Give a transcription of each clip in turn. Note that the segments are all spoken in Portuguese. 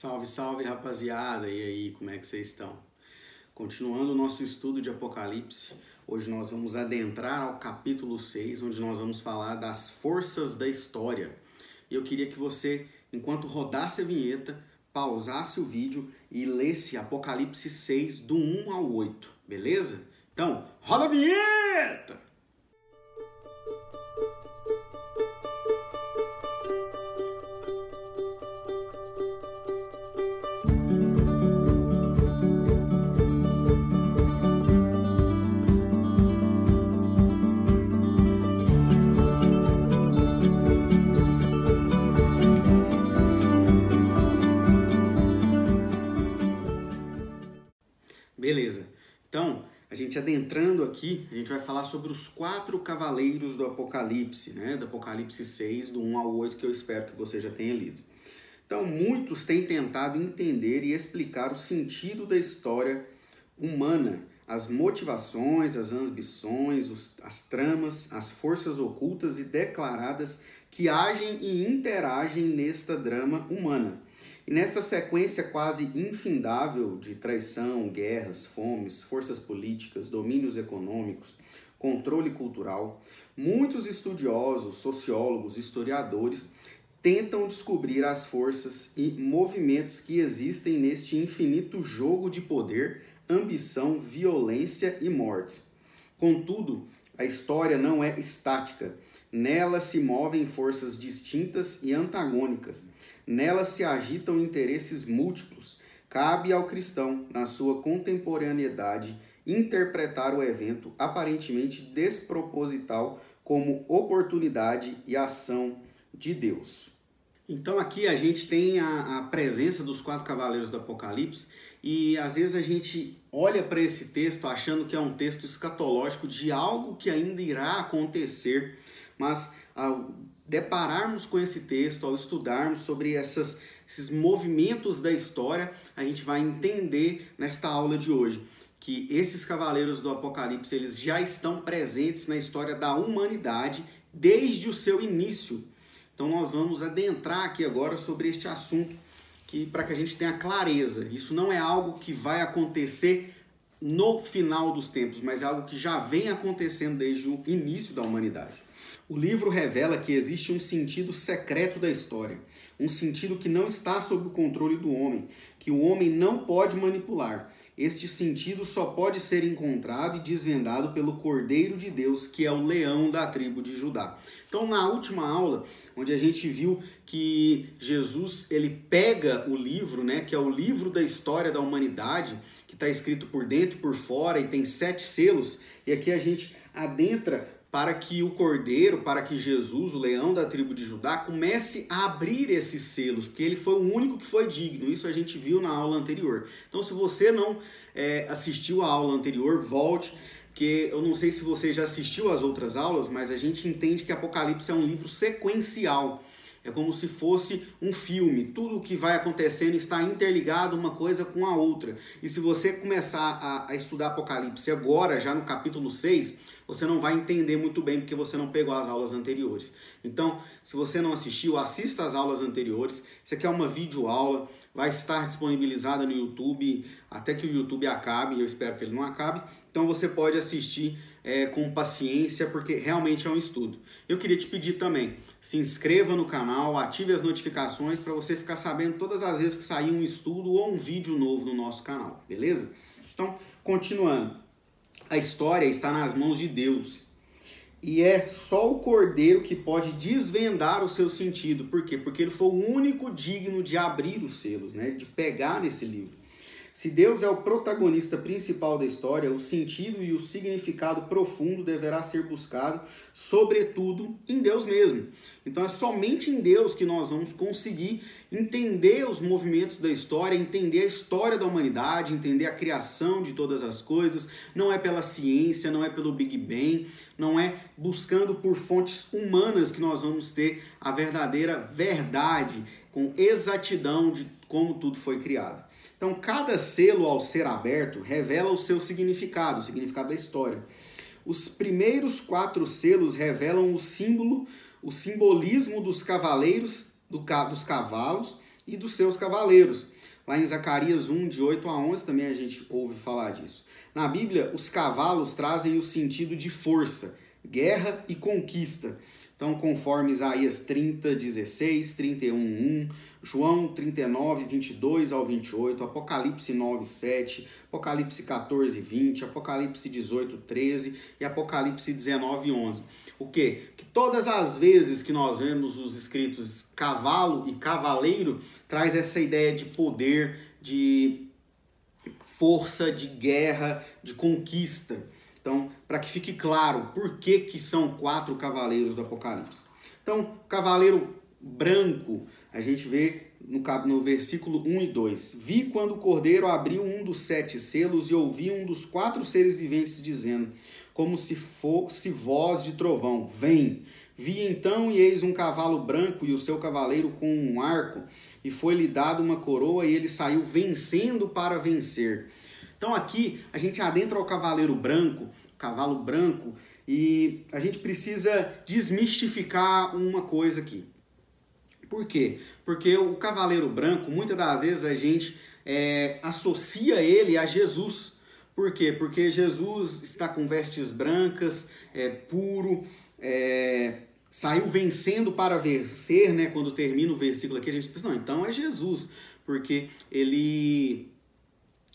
Salve, salve rapaziada! E aí, como é que vocês estão? Continuando o nosso estudo de Apocalipse, hoje nós vamos adentrar ao capítulo 6, onde nós vamos falar das forças da história. E eu queria que você, enquanto rodasse a vinheta, pausasse o vídeo e lesse Apocalipse 6, do 1 ao 8, beleza? Então, roda a vinheta! Gente adentrando aqui, a gente vai falar sobre os quatro cavaleiros do Apocalipse, né? Do Apocalipse 6, do 1 ao 8, que eu espero que você já tenha lido. Então, muitos têm tentado entender e explicar o sentido da história humana, as motivações, as ambições, os, as tramas, as forças ocultas e declaradas que agem e interagem nesta drama humana. E nesta sequência quase infindável de traição, guerras, fomes, forças políticas, domínios econômicos, controle cultural, muitos estudiosos, sociólogos, historiadores tentam descobrir as forças e movimentos que existem neste infinito jogo de poder, ambição, violência e morte. Contudo, a história não é estática. Nela se movem forças distintas e antagônicas Nela se agitam interesses múltiplos. Cabe ao cristão, na sua contemporaneidade, interpretar o evento aparentemente desproposital como oportunidade e ação de Deus. Então aqui a gente tem a, a presença dos quatro cavaleiros do Apocalipse e às vezes a gente olha para esse texto achando que é um texto escatológico de algo que ainda irá acontecer, mas ao depararmos com esse texto, ao estudarmos sobre essas, esses movimentos da história, a gente vai entender nesta aula de hoje que esses cavaleiros do Apocalipse eles já estão presentes na história da humanidade desde o seu início. Então nós vamos adentrar aqui agora sobre este assunto que para que a gente tenha clareza. Isso não é algo que vai acontecer no final dos tempos, mas é algo que já vem acontecendo desde o início da humanidade. O livro revela que existe um sentido secreto da história, um sentido que não está sob o controle do homem, que o homem não pode manipular. Este sentido só pode ser encontrado e desvendado pelo Cordeiro de Deus, que é o leão da tribo de Judá. Então, na última aula, onde a gente viu que Jesus ele pega o livro, né, que é o livro da história da humanidade, que está escrito por dentro e por fora e tem sete selos, e aqui a gente adentra para que o Cordeiro, para que Jesus, o leão da tribo de Judá, comece a abrir esses selos, porque ele foi o único que foi digno. Isso a gente viu na aula anterior. Então, se você não é, assistiu a aula anterior, volte, que eu não sei se você já assistiu às outras aulas, mas a gente entende que Apocalipse é um livro sequencial. É como se fosse um filme. Tudo o que vai acontecendo está interligado uma coisa com a outra. E se você começar a, a estudar Apocalipse agora, já no capítulo 6, você não vai entender muito bem porque você não pegou as aulas anteriores. Então, se você não assistiu, assista as aulas anteriores. Isso aqui é uma videoaula, vai estar disponibilizada no YouTube até que o YouTube acabe, eu espero que ele não acabe. Então você pode assistir é, com paciência, porque realmente é um estudo. Eu queria te pedir também, se inscreva no canal, ative as notificações para você ficar sabendo todas as vezes que sair um estudo ou um vídeo novo no nosso canal, beleza? Então, continuando a história está nas mãos de Deus. E é só o cordeiro que pode desvendar o seu sentido. Por quê? Porque ele foi o único digno de abrir os selos, né? de pegar nesse livro. Se Deus é o protagonista principal da história, o sentido e o significado profundo deverá ser buscado, sobretudo, em Deus mesmo. Então é somente em Deus que nós vamos conseguir entender os movimentos da história, entender a história da humanidade, entender a criação de todas as coisas. Não é pela ciência, não é pelo Big Bang, não é buscando por fontes humanas que nós vamos ter a verdadeira verdade, com exatidão de como tudo foi criado. Então, cada selo, ao ser aberto, revela o seu significado, o significado da história. Os primeiros quatro selos revelam o símbolo, o simbolismo dos cavaleiros, do, dos cavalos e dos seus cavaleiros. Lá em Zacarias 1, de 8 a 11, também a gente ouve falar disso. Na Bíblia, os cavalos trazem o sentido de força, guerra e conquista. Então, conforme Isaías 30, 16, 31, 1, João 39, 22 ao 28, Apocalipse 9, 7, Apocalipse 14, 20, Apocalipse 18, 13 e Apocalipse 19, 11. O quê? Que todas as vezes que nós vemos os escritos cavalo e cavaleiro, traz essa ideia de poder, de força, de guerra, de conquista. Então, para que fique claro por que, que são quatro cavaleiros do Apocalipse. Então, cavaleiro branco, a gente vê no, no versículo 1 e 2. Vi quando o cordeiro abriu um dos sete selos e ouvi um dos quatro seres viventes dizendo: como se fosse voz de trovão: Vem! Vi então e eis um cavalo branco e o seu cavaleiro com um arco, e foi-lhe dado uma coroa e ele saiu vencendo para vencer. Então aqui a gente adentra ao cavaleiro branco, cavalo branco, e a gente precisa desmistificar uma coisa aqui. Por quê? Porque o cavaleiro branco, muitas das vezes a gente é, associa ele a Jesus. Por quê? Porque Jesus está com vestes brancas, é puro, é, saiu vencendo para vencer, né? Quando termina o versículo aqui, a gente pensa, não, então é Jesus, porque ele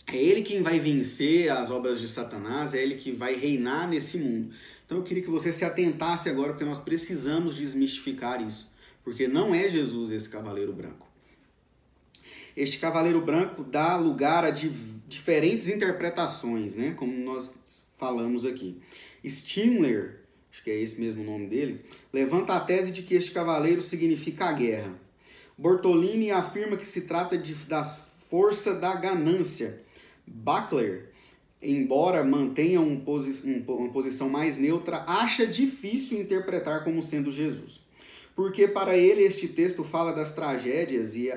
é ele quem vai vencer as obras de Satanás, é ele que vai reinar nesse mundo. Então eu queria que você se atentasse agora, porque nós precisamos desmistificar isso, porque não é Jesus esse cavaleiro branco. Este cavaleiro branco dá lugar a diferentes interpretações, né? como nós falamos aqui. Stimler, acho que é esse mesmo o nome dele, levanta a tese de que este cavaleiro significa a guerra. Bortolini afirma que se trata de, da força da ganância. Buckler, embora mantenha um posi um, uma posição mais neutra, acha difícil interpretar como sendo Jesus. Porque para ele este texto fala das tragédias e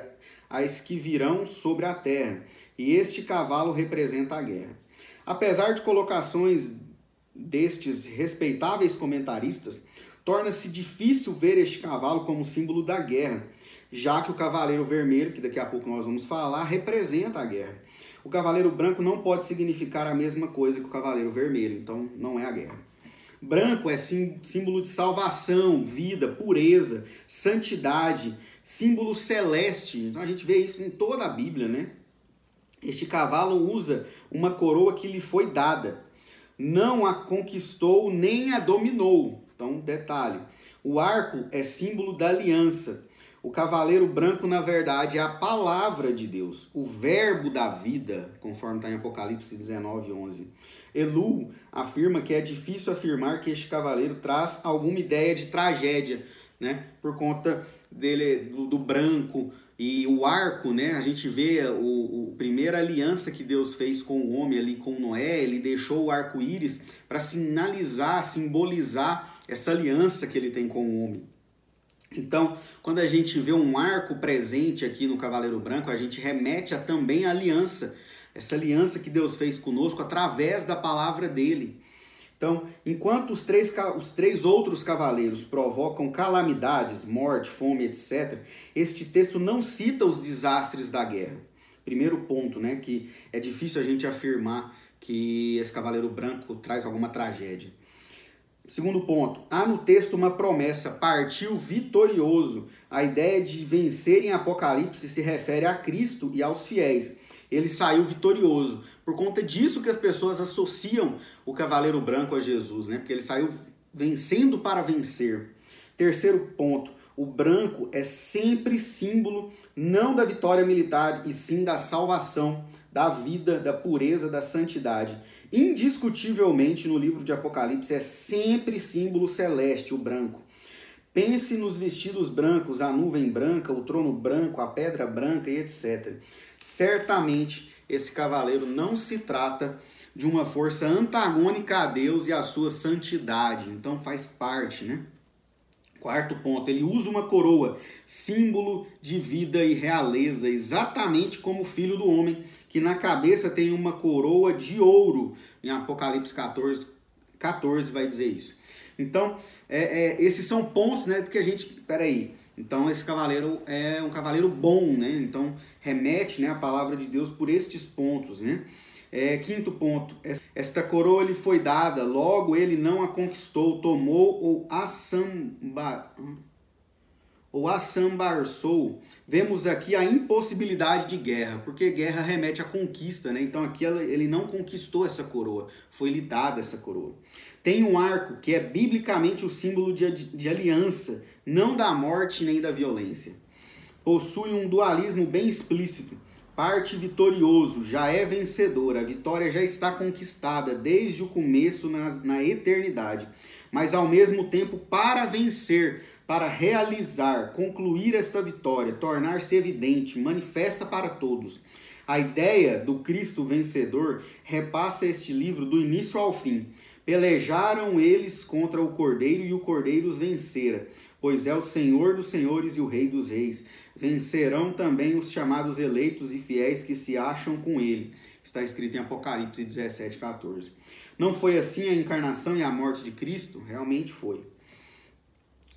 as que virão sobre a terra, e este cavalo representa a guerra. Apesar de colocações destes respeitáveis comentaristas, torna-se difícil ver este cavalo como símbolo da guerra, já que o cavaleiro vermelho, que daqui a pouco nós vamos falar, representa a guerra. O cavaleiro branco não pode significar a mesma coisa que o cavaleiro vermelho, então não é a guerra. Branco é símbolo de salvação, vida, pureza, santidade, símbolo celeste. Então a gente vê isso em toda a Bíblia, né? Este cavalo usa uma coroa que lhe foi dada. Não a conquistou nem a dominou. Então, detalhe: o arco é símbolo da aliança. O cavaleiro branco, na verdade, é a palavra de Deus, o verbo da vida, conforme está em Apocalipse 19, 11. Elu afirma que é difícil afirmar que este cavaleiro traz alguma ideia de tragédia, né? Por conta dele do, do branco, e o arco, né? A gente vê o, o primeira aliança que Deus fez com o homem ali com Noé, ele deixou o arco-íris para sinalizar, simbolizar essa aliança que ele tem com o homem. Então, quando a gente vê um arco presente aqui no Cavaleiro Branco, a gente remete a também a aliança, essa aliança que Deus fez conosco através da palavra dele. Então, enquanto os três, os três outros cavaleiros provocam calamidades, morte, fome, etc., este texto não cita os desastres da guerra. Primeiro ponto, né, que é difícil a gente afirmar que esse cavaleiro branco traz alguma tragédia. Segundo ponto, há no texto uma promessa, partiu vitorioso. A ideia de vencer em Apocalipse se refere a Cristo e aos fiéis. Ele saiu vitorioso. Por conta disso que as pessoas associam o cavaleiro branco a Jesus, né? Porque ele saiu vencendo para vencer. Terceiro ponto, o branco é sempre símbolo não da vitória militar, e sim da salvação, da vida, da pureza, da santidade. Indiscutivelmente, no livro de Apocalipse, é sempre símbolo celeste, o branco. Pense nos vestidos brancos, a nuvem branca, o trono branco, a pedra branca e etc. Certamente esse cavaleiro não se trata de uma força antagônica a Deus e a sua santidade. Então faz parte, né? Quarto ponto, ele usa uma coroa, símbolo de vida e realeza, exatamente como o filho do homem, que na cabeça tem uma coroa de ouro. Em Apocalipse 14, 14 vai dizer isso. Então, é, é, esses são pontos né, que a gente. Peraí. Então esse cavaleiro é um cavaleiro bom, né? Então remete né, a palavra de Deus por estes pontos, né? É, quinto ponto, esta coroa lhe foi dada, logo ele não a conquistou, tomou ou assamba, ou assambarçou. Vemos aqui a impossibilidade de guerra, porque guerra remete à conquista, né? Então aqui ele não conquistou essa coroa, foi lhe dada essa coroa. Tem um arco que é biblicamente o símbolo de, de aliança, não da morte nem da violência. Possui um dualismo bem explícito. Parte vitorioso, já é vencedor, a vitória já está conquistada desde o começo na, na eternidade. Mas ao mesmo tempo, para vencer, para realizar, concluir esta vitória, tornar-se evidente, manifesta para todos. A ideia do Cristo vencedor repassa este livro do início ao fim. Pelejaram eles contra o Cordeiro e o Cordeiro os vencera pois é o Senhor dos senhores e o Rei dos reis. Vencerão também os chamados eleitos e fiéis que se acham com ele. Está escrito em Apocalipse 17, 14. Não foi assim a encarnação e a morte de Cristo? Realmente foi.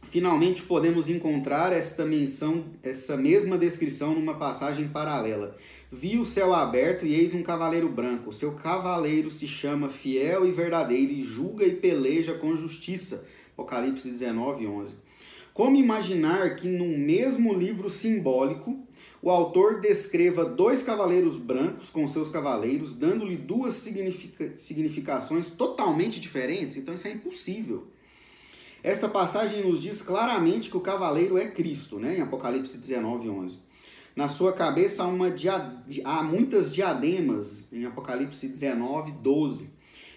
Finalmente podemos encontrar esta menção, essa mesma descrição numa passagem paralela. Vi o céu aberto e eis um cavaleiro branco. Seu cavaleiro se chama fiel e verdadeiro e julga e peleja com justiça. Apocalipse 19, 11. Como imaginar que num mesmo livro simbólico o autor descreva dois cavaleiros brancos com seus cavaleiros, dando-lhe duas significa significações totalmente diferentes? Então isso é impossível. Esta passagem nos diz claramente que o cavaleiro é Cristo, né? em Apocalipse 19, 11. Na sua cabeça há, uma dia... há muitas diademas, em Apocalipse 19, 12.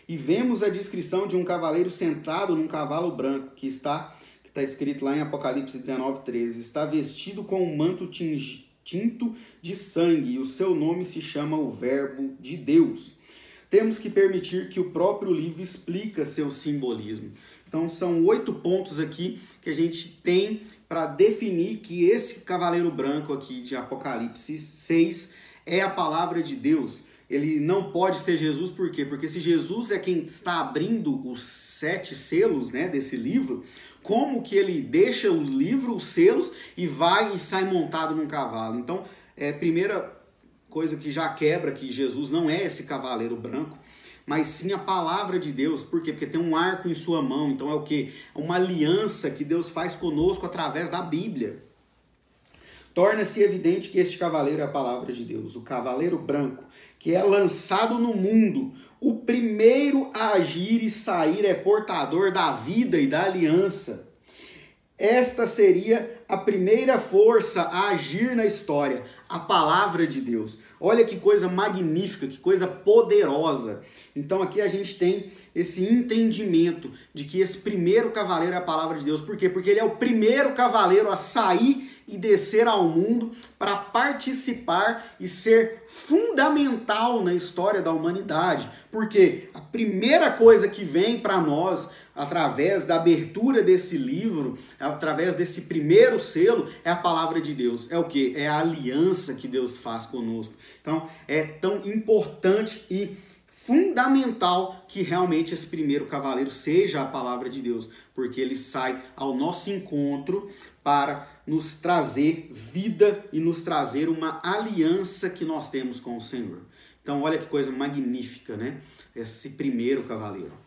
E vemos a descrição de um cavaleiro sentado num cavalo branco, que está está escrito lá em Apocalipse 19, 13: Está vestido com um manto tinto de sangue, e o seu nome se chama o Verbo de Deus. Temos que permitir que o próprio livro explica seu simbolismo. Então, são oito pontos aqui que a gente tem para definir que esse cavaleiro branco aqui de Apocalipse 6 é a palavra de Deus. Ele não pode ser Jesus, por quê? Porque se Jesus é quem está abrindo os sete selos né, desse livro, como que ele deixa os livros, os selos e vai e sai montado num cavalo. Então, é primeira coisa que já quebra que Jesus não é esse cavaleiro branco, mas sim a palavra de Deus. Por quê? Porque tem um arco em sua mão. Então é o que? Uma aliança que Deus faz conosco através da Bíblia. Torna-se evidente que este cavaleiro é a palavra de Deus, o cavaleiro branco, que é lançado no mundo, o primeiro a agir e sair é portador da vida e da aliança. Esta seria a primeira força a agir na história, a palavra de Deus. Olha que coisa magnífica, que coisa poderosa. Então aqui a gente tem esse entendimento de que esse primeiro cavaleiro é a palavra de Deus. Por quê? Porque ele é o primeiro cavaleiro a sair e descer ao mundo para participar e ser fundamental na história da humanidade. Porque a primeira coisa que vem para nós através da abertura desse livro, através desse primeiro selo, é a palavra de Deus. É o que? É a aliança que Deus faz conosco. Então, é tão importante e fundamental que realmente esse primeiro cavaleiro seja a palavra de Deus, porque ele sai ao nosso encontro para nos trazer vida e nos trazer uma aliança que nós temos com o Senhor. Então, olha que coisa magnífica, né? Esse primeiro cavaleiro.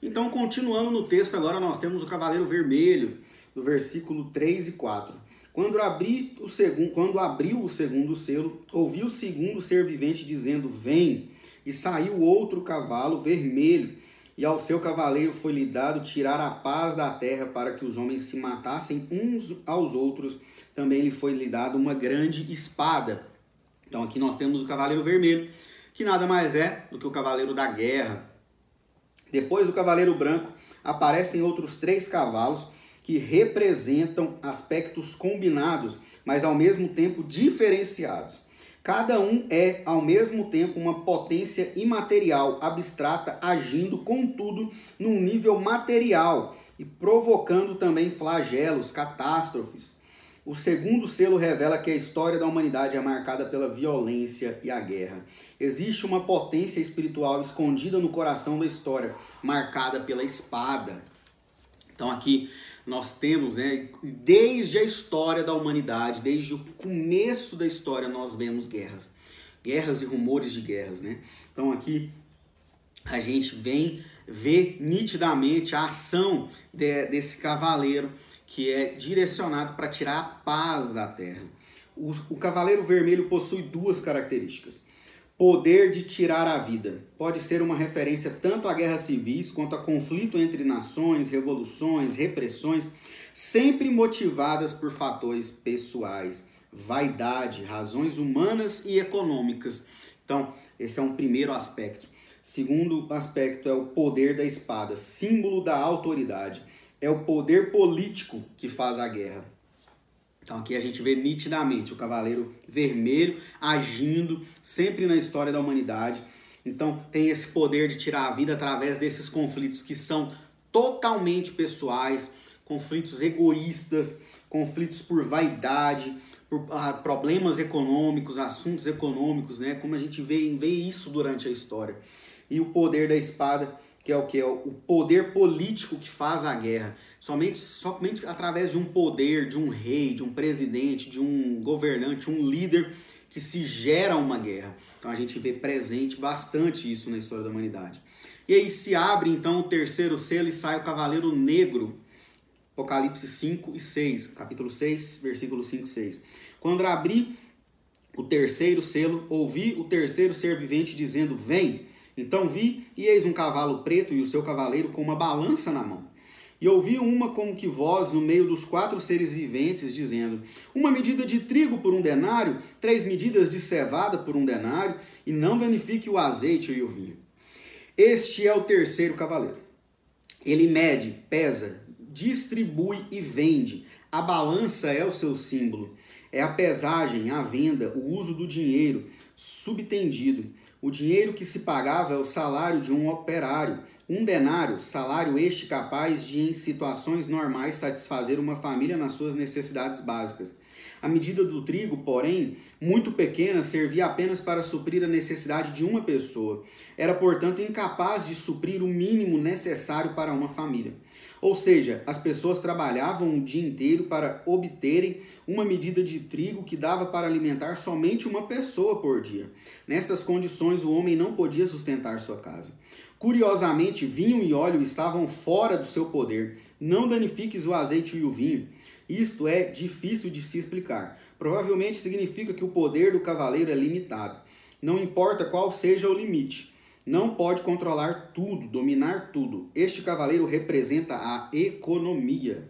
Então, continuando no texto, agora nós temos o cavaleiro vermelho, no versículo 3 e 4. Quando, abri o segundo, quando abriu o segundo selo, ouvi o segundo ser vivente dizendo: Vem! E saiu outro cavalo vermelho, e ao seu cavaleiro foi-lhe dado tirar a paz da terra para que os homens se matassem uns aos outros. Também lhe foi lhe dado uma grande espada. Então aqui nós temos o cavaleiro vermelho, que nada mais é do que o cavaleiro da guerra. Depois do cavaleiro branco aparecem outros três cavalos que representam aspectos combinados, mas ao mesmo tempo diferenciados. Cada um é, ao mesmo tempo, uma potência imaterial, abstrata, agindo, contudo, num nível material e provocando também flagelos, catástrofes. O segundo selo revela que a história da humanidade é marcada pela violência e a guerra. Existe uma potência espiritual escondida no coração da história, marcada pela espada. Então aqui nós temos, né, desde a história da humanidade, desde o começo da história, nós vemos guerras. Guerras e rumores de guerras, né? Então aqui a gente vem ver nitidamente a ação de, desse cavaleiro que é direcionado para tirar a paz da terra. O, o cavaleiro vermelho possui duas características. Poder de tirar a vida. Pode ser uma referência tanto a guerras civis quanto a conflito entre nações, revoluções, repressões, sempre motivadas por fatores pessoais, vaidade, razões humanas e econômicas. Então, esse é um primeiro aspecto. Segundo aspecto é o poder da espada, símbolo da autoridade é o poder político que faz a guerra. Então aqui a gente vê nitidamente o cavaleiro vermelho agindo sempre na história da humanidade. Então tem esse poder de tirar a vida através desses conflitos que são totalmente pessoais, conflitos egoístas, conflitos por vaidade, por ah, problemas econômicos, assuntos econômicos, né? Como a gente vê, vê isso durante a história. E o poder da espada que é o que? É o poder político que faz a guerra. Somente, somente através de um poder, de um rei, de um presidente, de um governante, um líder que se gera uma guerra. Então a gente vê presente bastante isso na história da humanidade. E aí se abre então o terceiro selo e sai o cavaleiro negro. Apocalipse 5 e 6, capítulo 6, versículo 5 e 6. Quando abri o terceiro selo, ouvi o terceiro ser vivente dizendo: Vem. Então vi, e eis um cavalo preto e o seu cavaleiro com uma balança na mão. E ouvi uma como que voz no meio dos quatro seres viventes, dizendo: Uma medida de trigo por um denário, três medidas de cevada por um denário, e não danifique o azeite e o vinho. Este é o terceiro cavaleiro. Ele mede, pesa, distribui e vende. A balança é o seu símbolo. É a pesagem, a venda, o uso do dinheiro subtendido. O dinheiro que se pagava é o salário de um operário. Um denário, salário este capaz de, em situações normais, satisfazer uma família nas suas necessidades básicas. A medida do trigo, porém, muito pequena, servia apenas para suprir a necessidade de uma pessoa. Era, portanto, incapaz de suprir o mínimo necessário para uma família. Ou seja, as pessoas trabalhavam o dia inteiro para obterem uma medida de trigo que dava para alimentar somente uma pessoa por dia. Nessas condições, o homem não podia sustentar sua casa. Curiosamente, vinho e óleo estavam fora do seu poder. Não danifiques o azeite e o vinho. Isto é difícil de se explicar. Provavelmente significa que o poder do cavaleiro é limitado. Não importa qual seja o limite não pode controlar tudo, dominar tudo. Este cavaleiro representa a economia,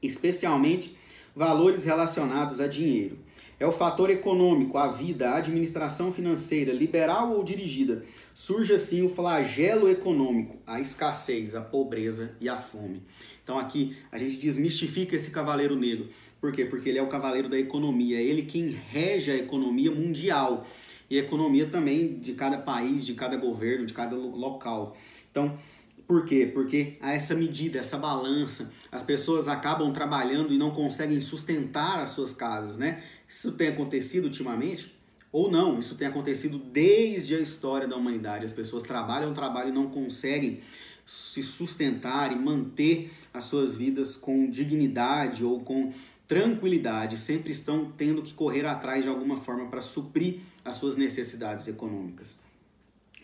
especialmente valores relacionados a dinheiro. É o fator econômico, a vida, a administração financeira, liberal ou dirigida. Surge assim o flagelo econômico, a escassez, a pobreza e a fome. Então aqui a gente desmistifica esse cavaleiro negro. Por quê? Porque ele é o cavaleiro da economia, é ele quem rege a economia mundial e economia também de cada país, de cada governo, de cada local. Então, por quê? Porque há essa medida, essa balança, as pessoas acabam trabalhando e não conseguem sustentar as suas casas, né? Isso tem acontecido ultimamente? Ou não, isso tem acontecido desde a história da humanidade. As pessoas trabalham, trabalham e não conseguem se sustentar e manter as suas vidas com dignidade ou com tranquilidade, sempre estão tendo que correr atrás de alguma forma para suprir as suas necessidades econômicas.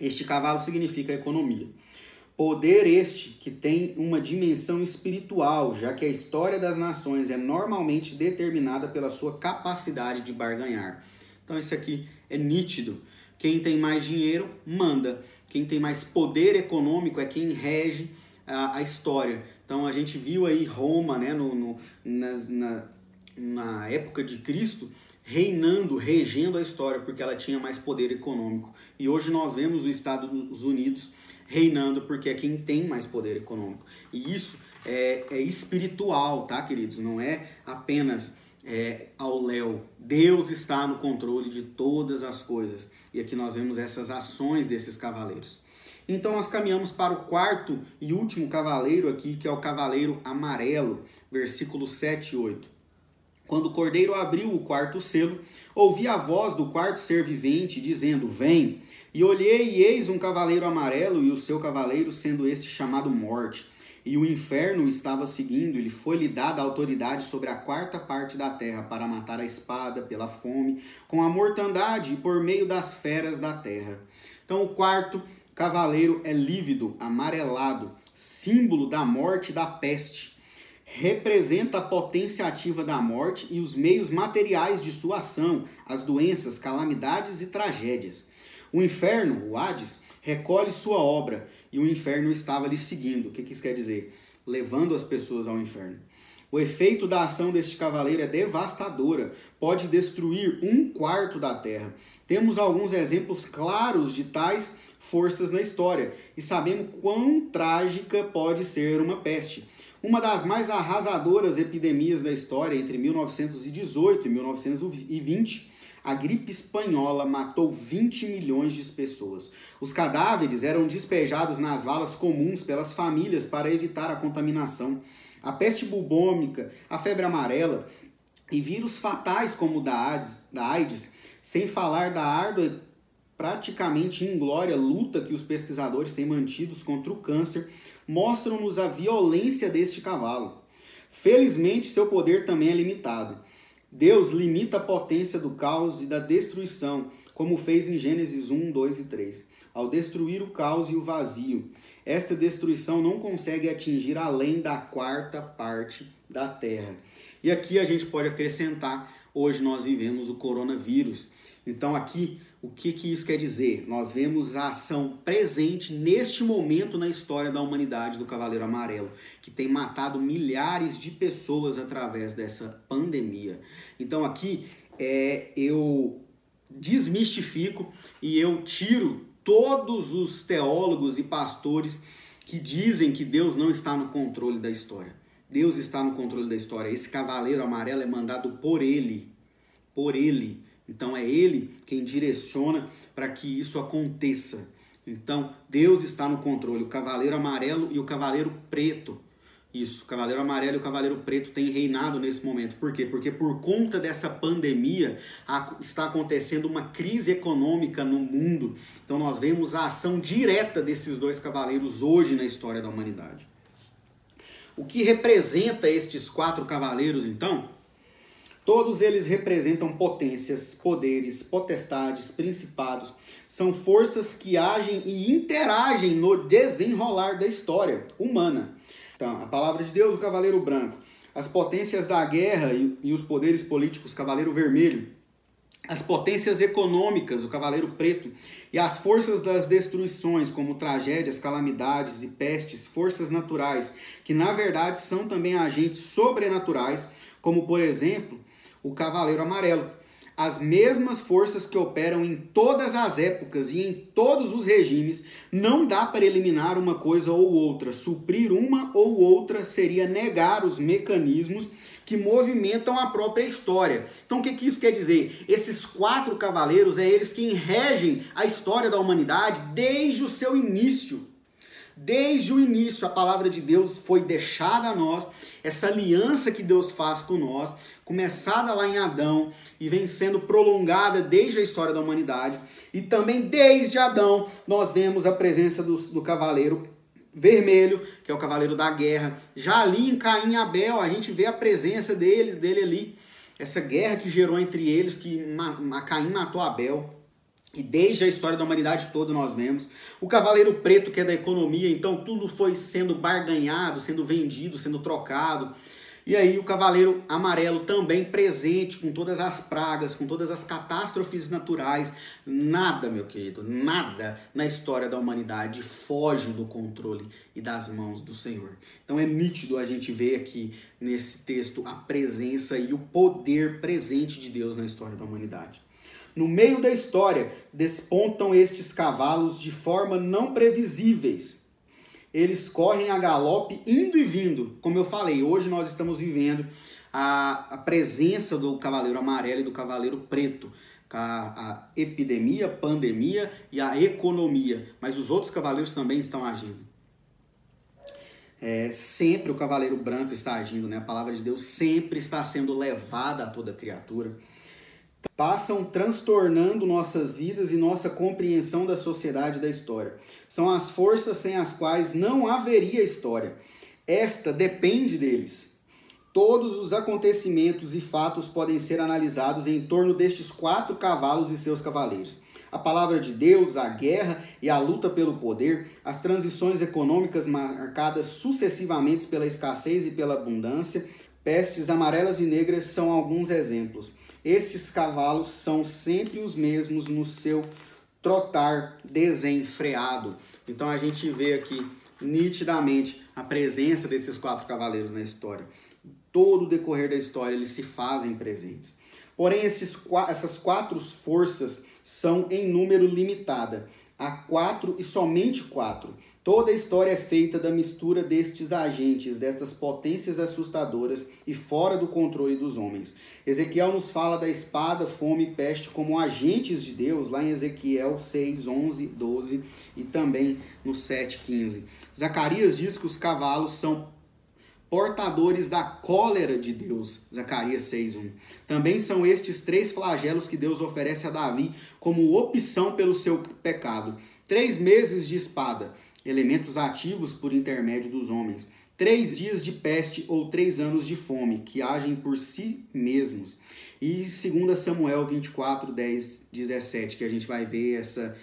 Este cavalo significa economia. Poder este que tem uma dimensão espiritual, já que a história das nações é normalmente determinada pela sua capacidade de barganhar. Então, isso aqui é nítido. Quem tem mais dinheiro manda. Quem tem mais poder econômico é quem rege a, a história. Então, a gente viu aí Roma, né, no, no nas, na, na época de Cristo, reinando, regendo a história, porque ela tinha mais poder econômico. E hoje nós vemos os Estados Unidos reinando porque é quem tem mais poder econômico. E isso é, é espiritual, tá, queridos? Não é apenas é, ao léu. Deus está no controle de todas as coisas. E aqui nós vemos essas ações desses cavaleiros. Então nós caminhamos para o quarto e último cavaleiro aqui, que é o cavaleiro amarelo, versículos 7 e 8. Quando o cordeiro abriu o quarto selo, ouvi a voz do quarto ser vivente dizendo: Vem. E olhei e eis um cavaleiro amarelo e o seu cavaleiro sendo esse chamado Morte. E o inferno estava seguindo, e lhe foi-lhe dada autoridade sobre a quarta parte da terra para matar a espada pela fome, com a mortandade e por meio das feras da terra. Então o quarto cavaleiro é lívido, amarelado, símbolo da morte e da peste. Representa a potência ativa da morte e os meios materiais de sua ação, as doenças, calamidades e tragédias. O inferno, o Hades, recolhe sua obra e o inferno estava lhe seguindo. O que isso quer dizer? Levando as pessoas ao inferno. O efeito da ação deste cavaleiro é devastadora, pode destruir um quarto da terra. Temos alguns exemplos claros de tais forças na história e sabemos quão trágica pode ser uma peste. Uma das mais arrasadoras epidemias da história entre 1918 e 1920 a gripe espanhola matou 20 milhões de pessoas. Os cadáveres eram despejados nas valas comuns pelas famílias para evitar a contaminação. A peste bubômica, a febre amarela e vírus fatais como o da AIDS, da AIDS sem falar da árdua praticamente inglória luta que os pesquisadores têm mantidos contra o câncer, mostram-nos a violência deste cavalo. Felizmente, seu poder também é limitado. Deus limita a potência do caos e da destruição, como fez em Gênesis 1, 2 e 3, ao destruir o caos e o vazio. Esta destruição não consegue atingir além da quarta parte da terra. E aqui a gente pode acrescentar: hoje nós vivemos o coronavírus. Então, aqui o que, que isso quer dizer? Nós vemos a ação presente neste momento na história da humanidade do Cavaleiro Amarelo, que tem matado milhares de pessoas através dessa pandemia. Então aqui é, eu desmistifico e eu tiro todos os teólogos e pastores que dizem que Deus não está no controle da história. Deus está no controle da história. Esse cavaleiro amarelo é mandado por ele. Por ele. Então é ele quem direciona para que isso aconteça. Então Deus está no controle. O cavaleiro amarelo e o cavaleiro preto. Isso, o cavaleiro amarelo e o cavaleiro preto têm reinado nesse momento. Por quê? Porque por conta dessa pandemia está acontecendo uma crise econômica no mundo. Então nós vemos a ação direta desses dois cavaleiros hoje na história da humanidade. O que representa estes quatro cavaleiros, então? Todos eles representam potências, poderes, potestades, principados. São forças que agem e interagem no desenrolar da história humana. Então, a palavra de Deus, o cavaleiro branco. As potências da guerra e, e os poderes políticos, cavaleiro vermelho. As potências econômicas, o cavaleiro preto. E as forças das destruições, como tragédias, calamidades e pestes, forças naturais, que na verdade são também agentes sobrenaturais, como por exemplo o Cavaleiro Amarelo. As mesmas forças que operam em todas as épocas e em todos os regimes, não dá para eliminar uma coisa ou outra. Suprir uma ou outra seria negar os mecanismos que movimentam a própria história. Então o que, que isso quer dizer? Esses quatro cavaleiros é eles quem regem a história da humanidade desde o seu início. Desde o início, a palavra de Deus foi deixada a nós, essa aliança que Deus faz com nós, começada lá em Adão e vem sendo prolongada desde a história da humanidade. E também desde Adão, nós vemos a presença do, do cavaleiro vermelho, que é o cavaleiro da guerra. Já ali em Caim e Abel, a gente vê a presença deles, dele ali, essa guerra que gerou entre eles, que Caim matou Abel. E desde a história da humanidade toda nós vemos. O cavaleiro preto, que é da economia, então tudo foi sendo barganhado, sendo vendido, sendo trocado. E aí o cavaleiro amarelo também presente com todas as pragas, com todas as catástrofes naturais. Nada, meu querido, nada na história da humanidade foge do controle e das mãos do Senhor. Então é nítido a gente ver aqui nesse texto a presença e o poder presente de Deus na história da humanidade. No meio da história, despontam estes cavalos de forma não previsíveis. Eles correm a galope indo e vindo. Como eu falei, hoje nós estamos vivendo a, a presença do cavaleiro amarelo e do cavaleiro preto. A, a epidemia, pandemia e a economia. Mas os outros cavaleiros também estão agindo. é, sempre o cavaleiro branco está agindo, né? A palavra de Deus sempre está sendo levada a toda criatura. Passam transtornando nossas vidas e nossa compreensão da sociedade e da história. São as forças sem as quais não haveria história. Esta depende deles. Todos os acontecimentos e fatos podem ser analisados em torno destes quatro cavalos e seus cavaleiros a palavra de Deus, a guerra e a luta pelo poder, as transições econômicas marcadas sucessivamente pela escassez e pela abundância, pestes amarelas e negras são alguns exemplos. Estes cavalos são sempre os mesmos no seu trotar desenfreado. Então a gente vê aqui nitidamente a presença desses quatro cavaleiros na história. Todo o decorrer da história eles se fazem presentes. Porém, esses, essas quatro forças são em número limitada. Há quatro e somente quatro. Toda a história é feita da mistura destes agentes, destas potências assustadoras e fora do controle dos homens. Ezequiel nos fala da espada, fome e peste como agentes de Deus, lá em Ezequiel 6, 11, 12 e também no 7, 15. Zacarias diz que os cavalos são portadores da cólera de Deus, Zacarias 6:1. Também são estes três flagelos que Deus oferece a Davi como opção pelo seu pecado. Três meses de espada, elementos ativos por intermédio dos homens. Três dias de peste ou três anos de fome, que agem por si mesmos. E 2 Samuel 24, 10, 17, que a gente vai ver essa,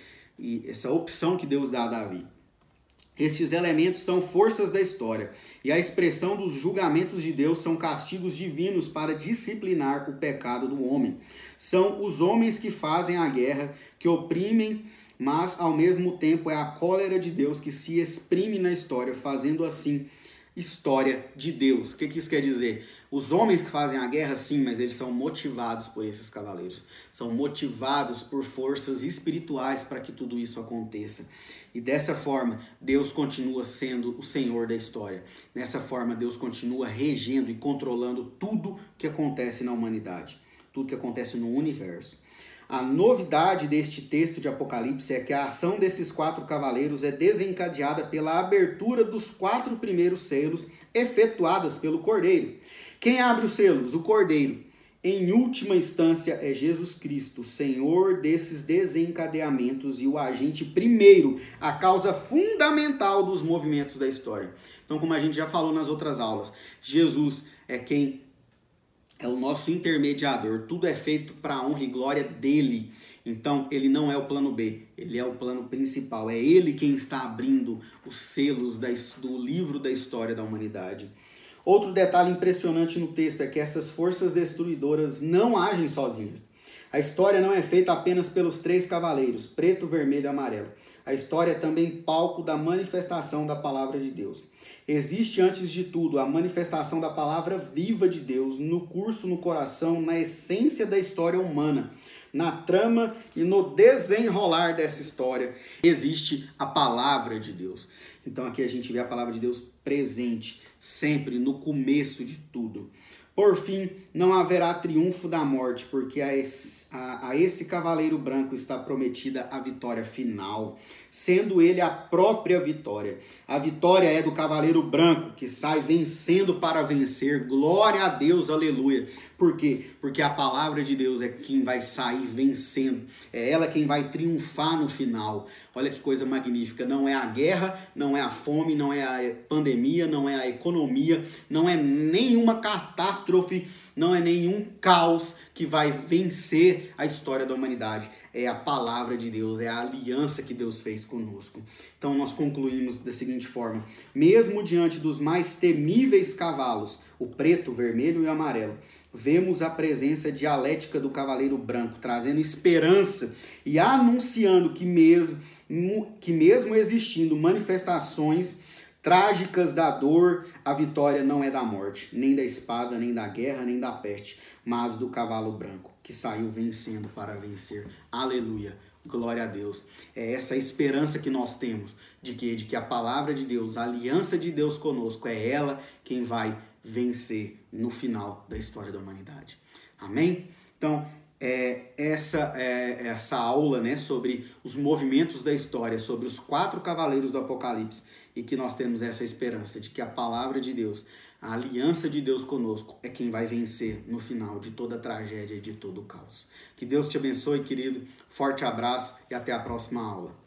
essa opção que Deus dá a Davi. Estes elementos são forças da história, e a expressão dos julgamentos de Deus são castigos divinos para disciplinar o pecado do homem. São os homens que fazem a guerra, que oprimem, mas ao mesmo tempo é a cólera de Deus que se exprime na história, fazendo assim história de Deus. O que, que isso quer dizer? Os homens que fazem a guerra, sim, mas eles são motivados por esses cavaleiros. São motivados por forças espirituais para que tudo isso aconteça. E dessa forma, Deus continua sendo o Senhor da história. Dessa forma, Deus continua regendo e controlando tudo que acontece na humanidade, tudo que acontece no universo. A novidade deste texto de Apocalipse é que a ação desses quatro cavaleiros é desencadeada pela abertura dos quatro primeiros selos efetuadas pelo Cordeiro. Quem abre os selos? O Cordeiro. Em última instância, é Jesus Cristo, Senhor desses desencadeamentos e o agente primeiro, a causa fundamental dos movimentos da história. Então, como a gente já falou nas outras aulas, Jesus é quem é o nosso intermediador. Tudo é feito para a honra e glória dele. Então, ele não é o plano B, ele é o plano principal. É ele quem está abrindo os selos do livro da história da humanidade. Outro detalhe impressionante no texto é que essas forças destruidoras não agem sozinhas. A história não é feita apenas pelos três cavaleiros, preto, vermelho e amarelo. A história é também palco da manifestação da palavra de Deus. Existe, antes de tudo, a manifestação da palavra viva de Deus no curso, no coração, na essência da história humana, na trama e no desenrolar dessa história. Existe a palavra de Deus. Então aqui a gente vê a palavra de Deus presente sempre no começo de tudo. Por fim, não haverá triunfo da morte, porque a esse, a, a esse cavaleiro branco está prometida a vitória final, sendo ele a própria vitória. A vitória é do cavaleiro branco, que sai vencendo para vencer. Glória a Deus, aleluia. Por quê? Porque a palavra de Deus é quem vai sair vencendo, é ela quem vai triunfar no final. Olha que coisa magnífica. Não é a guerra, não é a fome, não é a pandemia, não é a economia, não é nenhuma catástrofe, não é nenhum caos que vai vencer a história da humanidade. É a palavra de Deus, é a aliança que Deus fez conosco. Então nós concluímos da seguinte forma: mesmo diante dos mais temíveis cavalos, o preto, o vermelho e o amarelo, vemos a presença dialética do cavaleiro branco, trazendo esperança e anunciando que mesmo que mesmo existindo manifestações trágicas da dor, a vitória não é da morte, nem da espada, nem da guerra, nem da peste, mas do cavalo branco, que saiu vencendo para vencer. Aleluia. Glória a Deus. É essa esperança que nós temos de que de que a palavra de Deus, a aliança de Deus conosco é ela quem vai vencer no final da história da humanidade. Amém? Então, é, essa, é, essa aula né, sobre os movimentos da história, sobre os quatro cavaleiros do Apocalipse, e que nós temos essa esperança de que a palavra de Deus, a aliança de Deus conosco é quem vai vencer no final de toda a tragédia e de todo o caos. Que Deus te abençoe, querido. Forte abraço e até a próxima aula.